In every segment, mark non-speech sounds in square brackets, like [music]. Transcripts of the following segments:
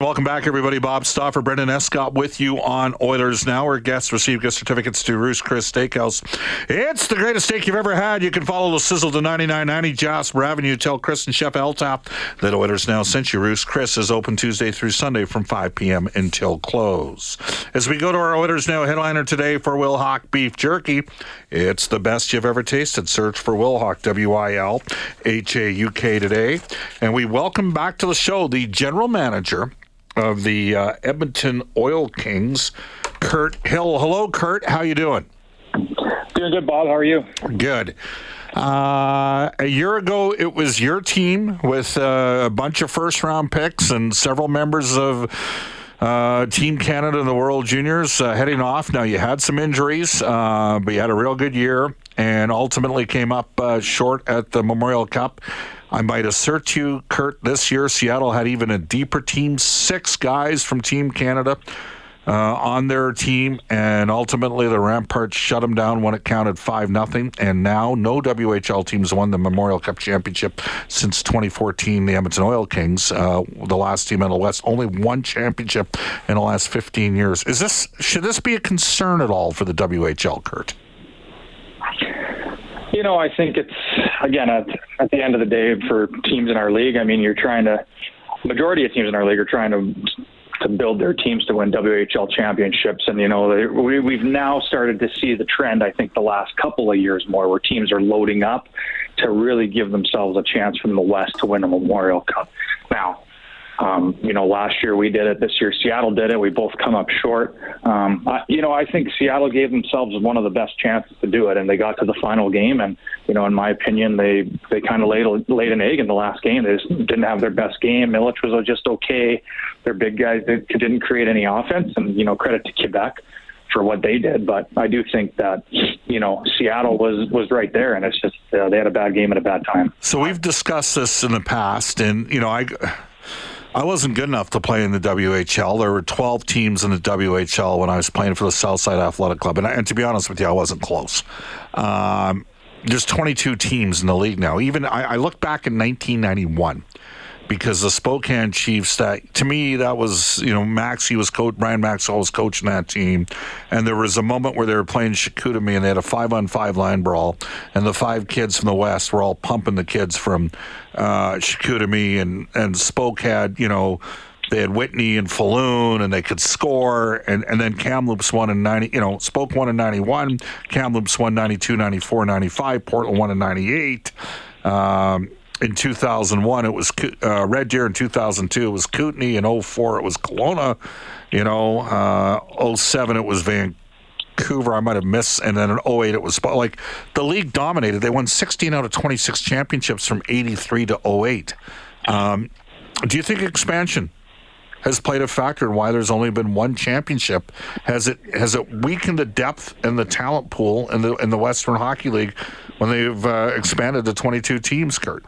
Welcome back, everybody. Bob Stauffer, Brendan Escott with you on Oilers Now. Our guests receive gift certificates to Ruth's Chris Steakhouse. It's the greatest steak you've ever had. You can follow the sizzle to 9990 Jasper Avenue. Tell Chris and Chef Eltap that Oilers Now sent you. Ruth's Chris is open Tuesday through Sunday from 5 p.m. until close. As we go to our Oilers Now headliner today for Wilhauk Beef Jerky, it's the best you've ever tasted. Search for Wilhauk, W I L H A U K today. And we welcome back to the show the general manager of the uh, Edmonton Oil Kings, Kirt Hill. Hello, Kirt. How you doing? Doing good, Bob. How are you? Good. Uh, a year ago, it was your team with uh, a bunch of first round picks and several members of uh, Team Canada and the World Juniors uh, heading off. Now, you had some injuries, uh, but you had a real good year and ultimately came up uh, short at the Memorial Cup. I might assert to you, Kirt, this year Seattle had even a deeper team, six guys from Team Canada uh, on their team, and ultimately the Remparts shut them down when it counted five nothing. And now no WHL teams won the Memorial Cup championship since 2014. The Edmonton Oil Kings, uh, the last team in the West, only one championship in the last 15 years. Is this should this be a concern at all for the WHL, Kirt? You know, I think it's again at, at the end of the day for teams in our league. I mean, you're trying to majority of teams in our league are trying to to build their teams to win WHL championships, and you know they, we, we've now started to see the trend. I think the last couple of years more where teams are loading up to really give themselves a chance from the West to win a Memorial Cup. Now, um, you know, last year we did it. This year Seattle did it. We both come up short. Um, I, you know, I think Seattle gave themselves one of the best chances to do it, and they got to the final game. And you know, in my opinion, they they kind of laid laid an egg in the last game. They just didn't have their best game. Milic was just okay. Their big guys they didn't create any offense, and you know, credit to Quebec for what they did. But I do think that you know Seattle was was right there, and it's just uh, they had a bad game at a bad time. So we've discussed this in the past, and you know I. I wasn't good enough to play in the WHL. There were 12 teams in the WHL when I was playing for the Southside Athletic Club. And, and to be honest with you, I wasn't close. Um, there's 22 teams in the league now. Even I, I look back in 1991 because the Spokane Chiefs that to me that was you know Max he was coach Brian Maxwell was coaching that team, and there was a moment where they were playing Chicoutimi and they had a five on five line brawl, and the five kids from the West were all pumping the kids from uh, and and Spoke had you know. They had Whitney and Falloon, and they could score. And, and then Kamloops won in 90, you know, Spoke won in 91. Kamloops won 92, 94, 95. Portland won in 98. Um, in 2001 it was uh, Red Deer in 2002 it was Kootenay in 04 it was Kelowna you know uh, 07 it was Vancouver I might have missed and then in 08 it was like the league dominated. They won 16 out of 26 championships from 83 to 08 um, do you think expansion has played a factor in why there's only been one championship? Has it has it weakened the depth and the talent pool in the in the Western Hockey League when they've uh, expanded to 22 teams Kirt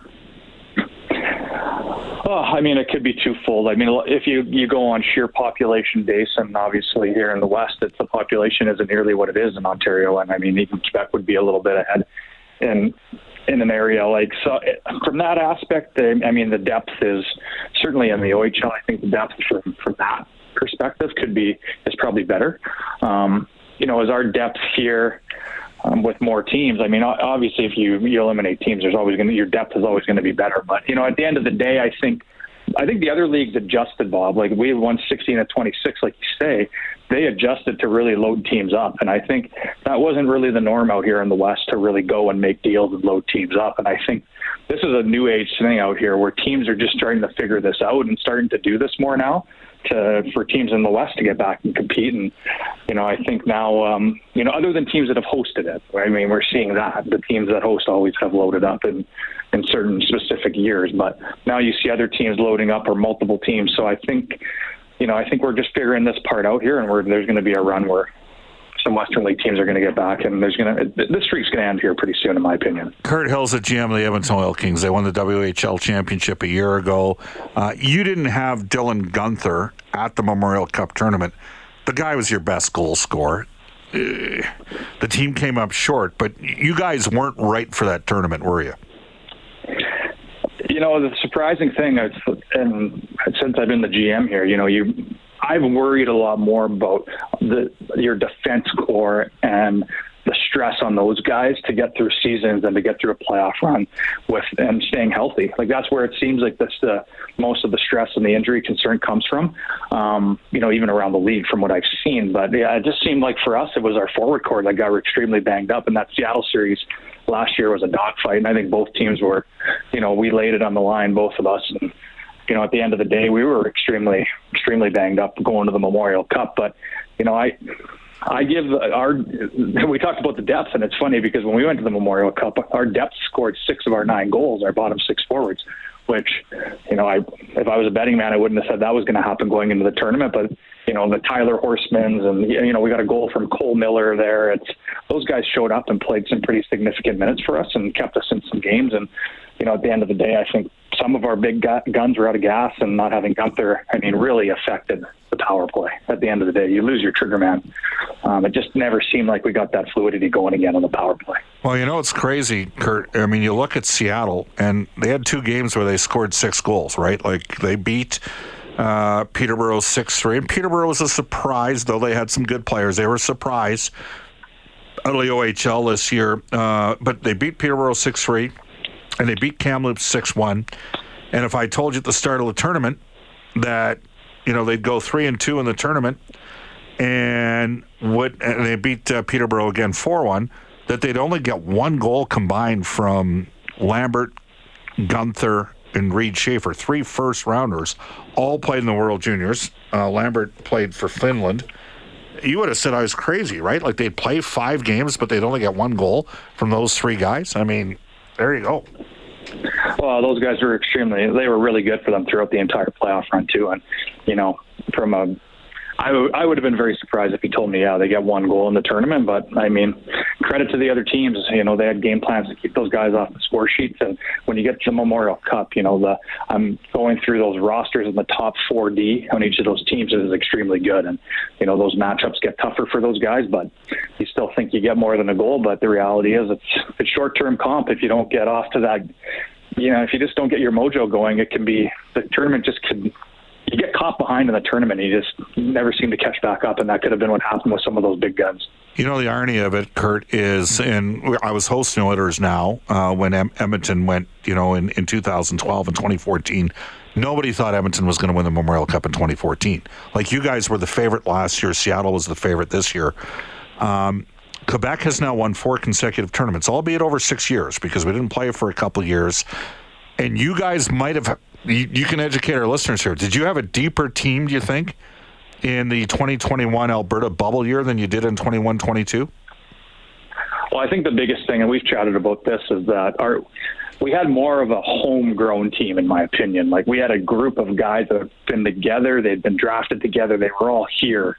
Oh, I mean, it could be twofold. I mean, if you you go on sheer population base, and obviously here in the West, it's the population isn't nearly what it is in Ontario, and I mean, even Quebec would be a little bit ahead. In in an area like so, from that aspect, I mean, the depth is certainly in the OHL. I think the depth from from that perspective could be is probably better. Um, you know, as our depth here um, with more teams. I mean, obviously, if you you eliminate teams, there's always going to your depth is always going to be better. But you know, at the end of the day, I think I think the other leagues adjusted, Bob. Like we won 16 to 26, like you say, they adjusted to really load teams up, and I think that wasn't really the norm out here in the West to really go and make deals and load teams up. And I think this is a new age thing out here where teams are just starting to figure this out and starting to do this more now to for teams in the West to get back and compete. And you know, I think now, um, you know, other than teams that have hosted it, I mean, we're seeing that the teams that host always have loaded up in in certain specific years, but now you see other teams loading up or multiple teams. So I think. You know, I think we're just figuring this part out here, and we're, there's going to be a run where some Western League teams are going to get back, and there's going to this streak's going to end here pretty soon, in my opinion. Kirt Hill's the GM of the Edmonton Oil Kings. They won the WHL championship a year ago. Uh, you didn't have Dylan Guenther at the Memorial Cup tournament. The guy was your best goal scorer. the team came up short, but you guys weren't right for that tournament, were you? You know, the surprising thing, and since I've been the GM here, you know, you I've worried a lot more about the your defense core and the stress on those guys to get through seasons and to get through a playoff run with and staying healthy. Like that's where it seems like that's the most of the stress and the injury concern comes from. Um, you know, even around the league from what I've seen. But yeah, it just seemed like for us it was our forward core that got extremely banged up. And that Seattle series last year was a dogfight, and I think both teams were, you know, we laid it on the line, both of us, and you know, at the end of the day, we were extremely, extremely banged up going to the Memorial Cup. But you know, I I give our. We talked about the depth, and it's funny because when we went to the Memorial Cup, our depth scored six of our nine goals. Our bottom six forwards, which, you know, I if I was a betting man, I wouldn't have said that was going to happen going into the tournament. But you know, the Tyler Horsemans, and you know, we got a goal from Cole Miller there. It's those guys showed up and played some pretty significant minutes for us and kept us in some games. And you know, at the end of the day, I think some of our big guns were out of gas, and not having Guenther, I mean, really affected the power play. At the end of the day, you lose your trigger man. Um, it just never seemed like we got that fluidity going again on the power play. Well, you know it's crazy, Kirt. I mean, you look at Seattle, and they had two games where they scored six goals, right? Like they beat. Uh, Peterborough 6 3. And Peterborough was a surprise, though they had some good players. They were a surprise OHL this year. Uh, but they beat Peterborough 6 3 and they beat Kamloops 6 1. And if I told you at the start of the tournament that, you know, they'd go 3 and 2 in the tournament and what and they beat uh, Peterborough again 4 1, that they'd only get one goal combined from Lambert, Guenther, and Reid Schaefer, three first rounders, all played in the World Juniors. Uh, Lambert played for Finland. You would have said I was crazy, right? Like they'd play five games, but they'd only get one goal from those three guys. I mean, there you go. Well, those guys were extremely. They were really good for them throughout the entire playoff run too. And you know, from a I, w- I would have been very surprised if he told me, yeah, they get one goal in the tournament. But I mean, credit to the other teams. You know, they had game plans to keep those guys off the score sheets. And when you get to the Memorial Cup, you know, the I'm going through those rosters in the top 4D on each of those teams is extremely good. And you know, those matchups get tougher for those guys. But you still think you get more than a goal. But the reality is, it's it's short-term comp. If you don't get off to that you know, if you just don't get your mojo going, it can be the tournament just could you get caught behind in the tournament, and you just never seem to catch back up, and that could have been what happened with some of those big guns. You know, the irony of it, Kirt, is, and I was hosting Oilers now uh, when em- Edmonton went, you know, in, in 2012 and 2014. Nobody thought Edmonton was going to win the Memorial Cup in 2014. Like you guys were the favorite last year. Seattle was the favorite this year. Um, Quebec has now won four consecutive tournaments, albeit over six years, because we didn't play for a couple years. And you guys might have you, you can educate our listeners here. Did you have a deeper team, do you think, in the 2021 Alberta bubble year than you did in 21 22? Well, I think the biggest thing, and we've chatted about this, is that our we had more of a homegrown team, in my opinion. Like we had a group of guys that have been together, they'd been drafted together, they were all here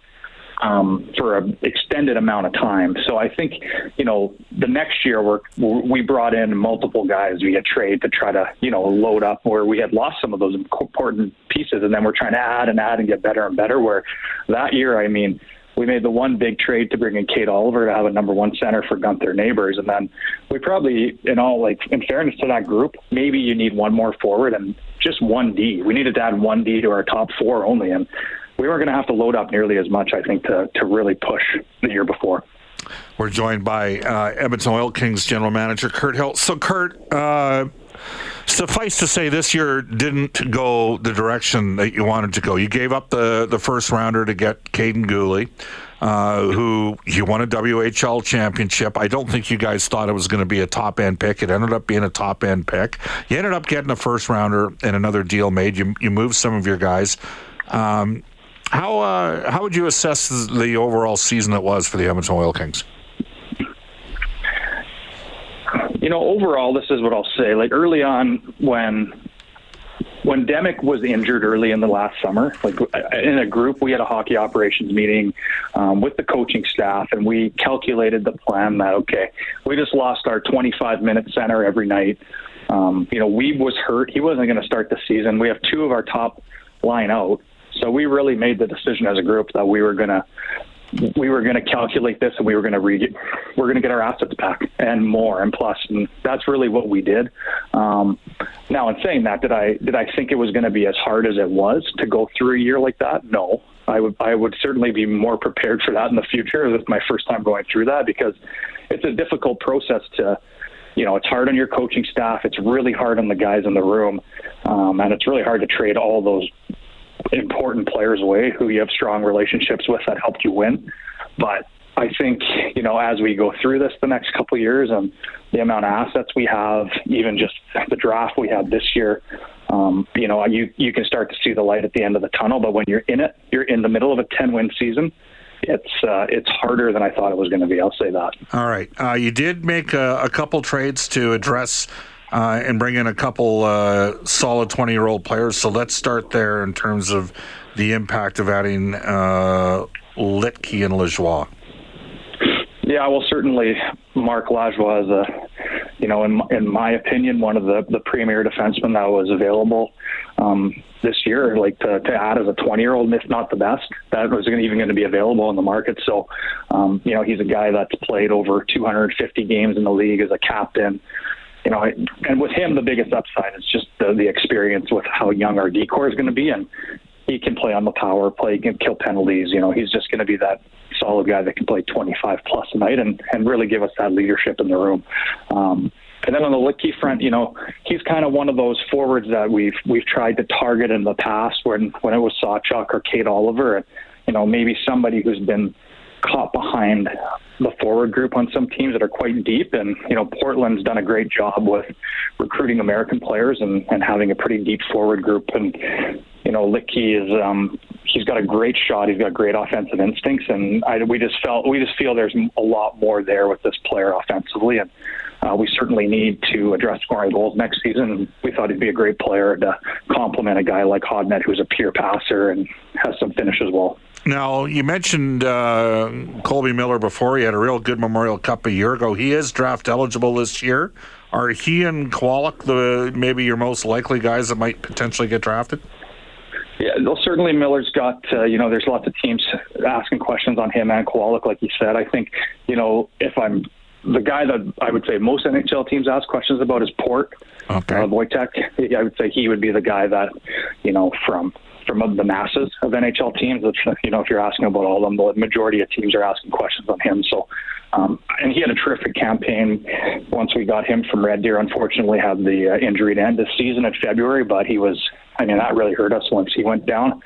um, for an extended amount of time. So I think, you know, the next year we're, we brought in multiple guys via trade to try to, you know, load up where we had lost some of those important pieces, and then we're trying to add and add and get better and better. Where that year, I mean, we made the one big trade to bring in Kaid Oliver to have a number one center for Guenther Neighbours, and then we probably, in all like, in fairness to that group, maybe you need one more forward and just one D. We needed to add one D to our top four only, and we weren't going to have to load up nearly as much, I think, to, to really push the year before. We're joined by uh, Edmonton Oil Kings general manager Kirt Hill. So, Kirt, uh, suffice to say, this year didn't go the direction that you wanted to go. You gave up the, the first rounder to get Kaiden Guhle, uh, who you won a WHL championship. I don't think you guys thought it was going to be a top end pick. It ended up being a top end pick. You ended up getting a first rounder and another deal made. You, you moved some of your guys. Um, how uh, how would you assess the overall season that was for the Edmonton Oil Kings? You know, overall, this is what I'll say. Like early on, when when Demick was injured early in the last summer, like in a group, we had a hockey operations meeting um, with the coaching staff, and we calculated the plan that okay, we just lost our 25 minute center every night. Um, you know, Wiebe was hurt; he wasn't going to start the season. We have two of our top line out, so we really made the decision as a group that we were going to we were going to calculate this and we were going to read we're going to get our assets back and more and plus. And that's really what we did. Um, now in saying that did i did i think it was going to be as hard as it was to go through a year like that? No. I would i would certainly be more prepared for that in the future. This is my first time going through that because it's a difficult process to you know, it's hard on your coaching staff. It's really hard on the guys in the room, um, and it's really hard to trade all those important players away who you have strong relationships with that helped you win. But I think you know as we go through this the next couple years and the amount of assets we have, even just the draft we had this year, um, you know you you can start to see the light at the end of the tunnel. But when you're in it, you're in the middle of a 10 win season. It's uh, it's harder than I thought it was going to be. I'll say that. All right, uh, you did make a, a couple trades to address uh, and bring in a couple uh, solid 20 year old players. So let's start there in terms of the impact of adding uh, Litke and Lajoie. Yeah, well, certainly Marc Lajoie is a, you know, in in my opinion, one of the the premier defensemen that was available um, this year. Like to, to add as a 20 year old, if not the best, that was even going to be available in the market. So, um, you know, he's a guy that's played over 250 games in the league as a captain you know, and with him, the biggest upside is just the, the experience with how young our decor is going to be, and he can play on the power play, can kill penalties. You know, he's just going to be that solid guy that can play 25 plus a night and and really give us that leadership in the room. Um, and then on the Litke front, you know, he's kind of one of those forwards that we've we've tried to target in the past when when it was Sawchyn or Kaid Oliver, and you know maybe somebody who's been caught behind the forward group on some teams that are quite deep. And, you know, Portland's done a great job with recruiting American players and, and having a pretty deep forward group. And, you know, Litke is, um, he's got a great shot. He's got great offensive instincts. And I, we just felt, we just feel there's a lot more there with this player offensively. And, uh, we certainly need to address scoring goals next season. We thought he'd be a great player to complement a guy like Hodnett, who's a pure passer and has some finish as well. Now, you mentioned uh, Colby Miller before. He had a real good Memorial Cup a year ago. He is draft eligible this year. Are he and Kowalik the maybe your most likely guys that might potentially get drafted? Yeah, well, certainly Miller's got, uh, you know, there's lots of teams asking questions on him and Kowalik, like you said. I think, you know, if I'm the guy that I would say most NHL teams ask questions about is Port. Okay. Uh, Wojtek. I would say he would be the guy that, you know, from from the masses of NHL teams. You know, if you're asking about all of them, the majority of teams are asking questions on him. So, um, and he had a terrific campaign once we got him from Red Deer. Unfortunately, had the uh, injury to end the season in February, but he was. I mean, that really hurt us once he went down.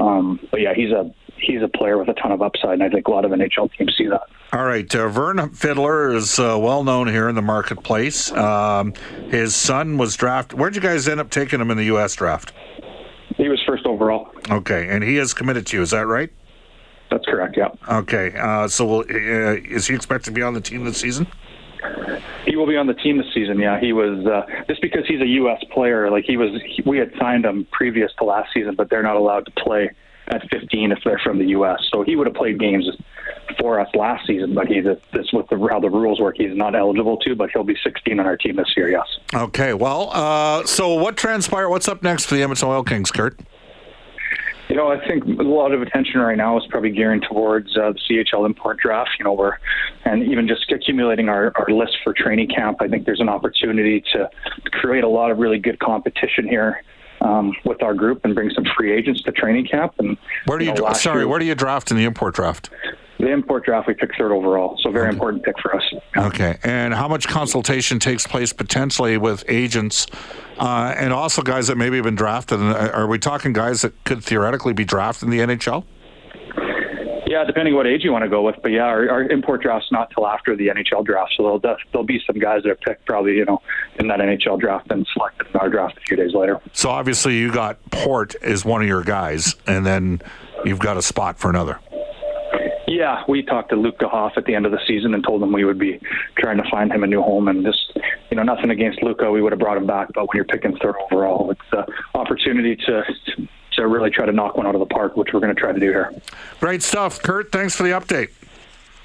Um, but yeah, he's a he's a player with a ton of upside, and I think a lot of NHL teams see that. All right, uh, Vern Fiddler is uh, well known here in the marketplace. Um, his son was drafted. Where'd you guys end up taking him in the U.S. draft? He was first overall. Okay, and he is committed to you. Is that right? That's correct. Yeah. Okay. Uh, so, will, uh, is he expected to be on the team this season? He will be on the team this season. Yeah, he was uh, just because he's a U.S. player. Like he was, he, we had signed him previous to last season, but they're not allowed to play at 15 if they're from the U.S. So he would have played games for us last season, but he's this with the, how the rules work, he's not eligible to. But he'll be 16 on our team this year. Yes. Okay. Well, uh, so what transpired? What's up next for the Edmonton Oil Kings, Kirt? You know, I think a lot of attention right now is probably gearing towards uh, the CHL import draft. You know, we're and even just accumulating our, our list for training camp. I think there's an opportunity to create a lot of really good competition here um, with our group and bring some free agents to training camp. And where do you, know, sorry, year, where do you draft in the import draft? The import draft we picked third overall, so very okay. important pick for us. Okay, and how much consultation takes place potentially with agents, uh, and also guys that maybe have been drafted? Uh, are we talking guys that could theoretically be drafted in the NHL? Yeah, depending what age you want to go with, but yeah, our, our import draft's not till after the NHL draft, so there'll there'll be some guys that are picked probably you know in that NHL draft and selected in our draft a few days later. So obviously you got Port as one of your guys, and then you've got a spot for another. Yeah, we talked to Luke Hoff at the end of the season and told him we would be trying to find him a new home. And just, you know, nothing against Luca, we would have brought him back. But when you're picking third overall, it's an opportunity to really try to knock one out of the park, which we're going to try to do here. Great stuff, Kirt. Thanks for the update.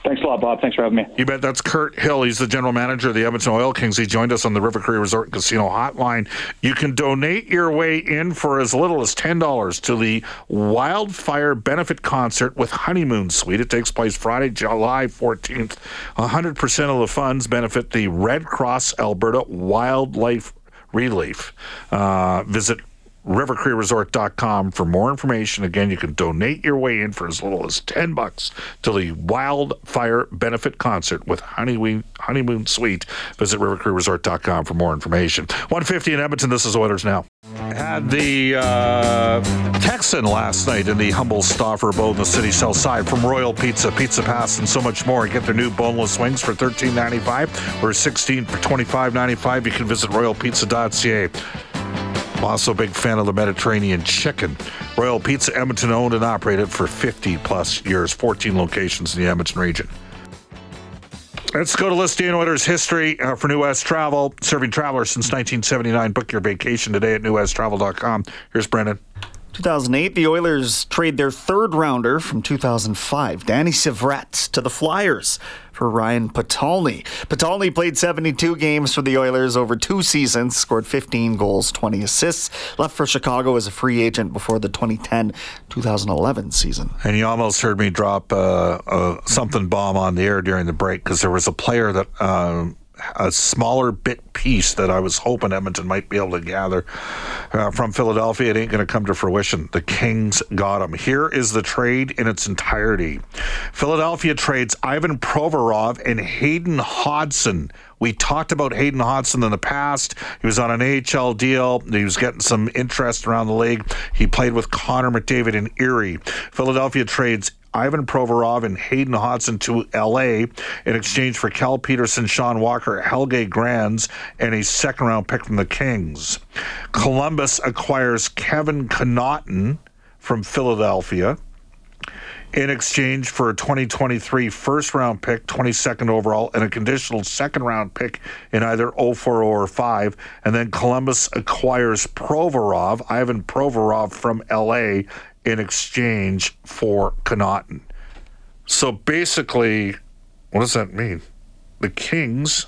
Thanks a lot, Bob. Thanks for having me. You bet. That's Kirt Hill. He's the general manager of the Edmonton Oil Kings. He joined us on the River Cree Resort and Casino hotline. You can donate your way in for as little as $10 to the Wildfire Benefit Concert with Honeymoon Suite. It takes place Friday, July 14th. 100% of the funds benefit the Red Cross Alberta Wildlife Relief. Uh, visit rivercreeresort.com for more information. Again, you can donate your way in for as little as 10 bucks to the Wildfire Benefit Concert with Honeymoon, Honeymoon Suite. Visit rivercreeresort.com for more information. 150 in Edmonton. This is Oilers Now. Had the uh, Texan last night in the humble Stauffer abode in the city south side from Royal Pizza, Pizza Pass, and so much more. Get their new boneless wings for $13.95 or 16 for $25.95. You can visit royalpizza.ca. I'm also a big fan of the Mediterranean chicken. Royal Pizza Edmonton owned and operated for 50 plus years, 14 locations in the Edmonton region. Let's go to Listy Oilers history uh, for New West Travel, serving travelers since 1979. Book your vacation today at newwesttravel.com. Here's Brendan. 2008, the Oilers trade their third rounder from 2005, Danny Syvret, to the Flyers for Ryan Potulny. Potulny played 72 games for the Oilers over two seasons, scored 15 goals, 20 assists, left for Chicago as a free agent before the 2010-2011 season. And you almost heard me drop uh, uh, something bomb on the air during the break because there was a player that. Uh, a smaller bit piece that I was hoping Edmonton might be able to gather uh, from Philadelphia. It ain't going to come to fruition. The Kings got him. Here is the trade in its entirety. Philadelphia trades Ivan Provorov and Hayden Hodgson. We talked about Hayden Hodgson in the past. He was on an AHL deal. He was getting some interest around the league. He played with Connor McDavid in Erie. Philadelphia trades Ivan Provorov and Hayden Hodgson to LA in exchange for Cal Petersen, Sean Walker, Helge Grans, and a second round pick from the Kings. Columbus acquires Kevin Connauton from Philadelphia in exchange for a 2023 first round pick, 22nd overall, and a conditional second round pick in either 04 or 5. And then Columbus acquires Provorov, Ivan Provorov from LA, in exchange for Connauton. So basically, what does that mean? The Kings,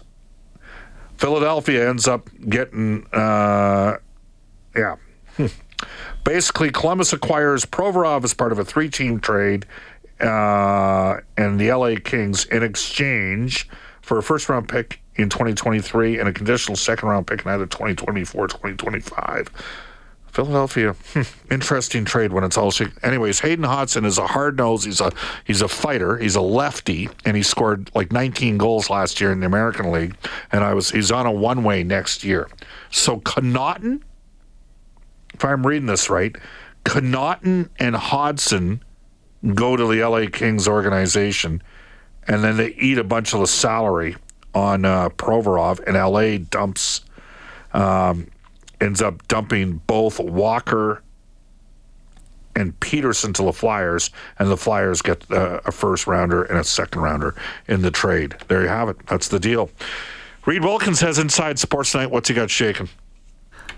Philadelphia ends up getting, uh, yeah. [laughs] Basically, Columbus acquires Provorov as part of a three team trade, uh, and the LA Kings in exchange for a first round pick in 2023 and a conditional second round pick in either 2024 or 2025. Philadelphia, hmm, interesting trade when it's all. Said, anyways, Hayden Hodgson is a hard nose. He's a he's a fighter. He's a lefty, and he scored like 19 goals last year in the American League. And I was he's on a one way next year. So Connauton, if I'm reading this right, Connauton and Hodgson go to the LA Kings organization, and then they eat a bunch of the salary on uh, Provorov, and LA dumps. Um, ends up dumping both Walker and Petersen to the Flyers, and the Flyers get uh, a first rounder and a second rounder in the trade. There you have it. That's the deal. Reid Wilkins has Inside Sports Night. What's he got shaking?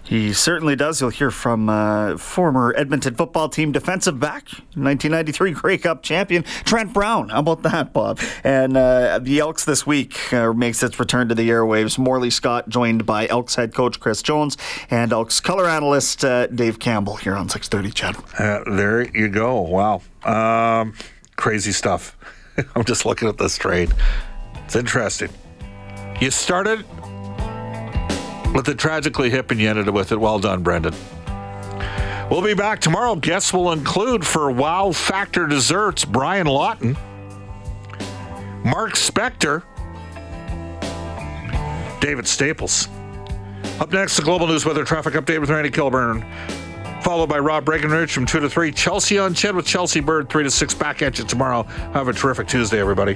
He certainly does. You'll hear from uh, former Edmonton football team defensive back, 1993 Grey Cup champion Trent Brown. How about that, Bob? And uh, the Elks this week uh, makes its return to the airwaves. Morley Scott joined by Elks head coach Chris Jones and Elks color analyst uh, Dave Campbell here on 6:30. CHED. Uh, there you go. Wow, um, crazy stuff. [laughs] I'm just looking at this trade. It's interesting. You started with the tragically hip and you ended it with it. Well done, Brendan. We'll be back tomorrow. Guests will include for Wow Factor Desserts, Brian Lawton, Mark Spector, David Staples. Up next, the Global News Weather Traffic Update with Randy Kilburn. Followed by Rob Breckenridge from 2 to 3. Chelsea on Ched with Chelsea Bird, 3 to 6. Back at you tomorrow. Have a terrific Tuesday, everybody.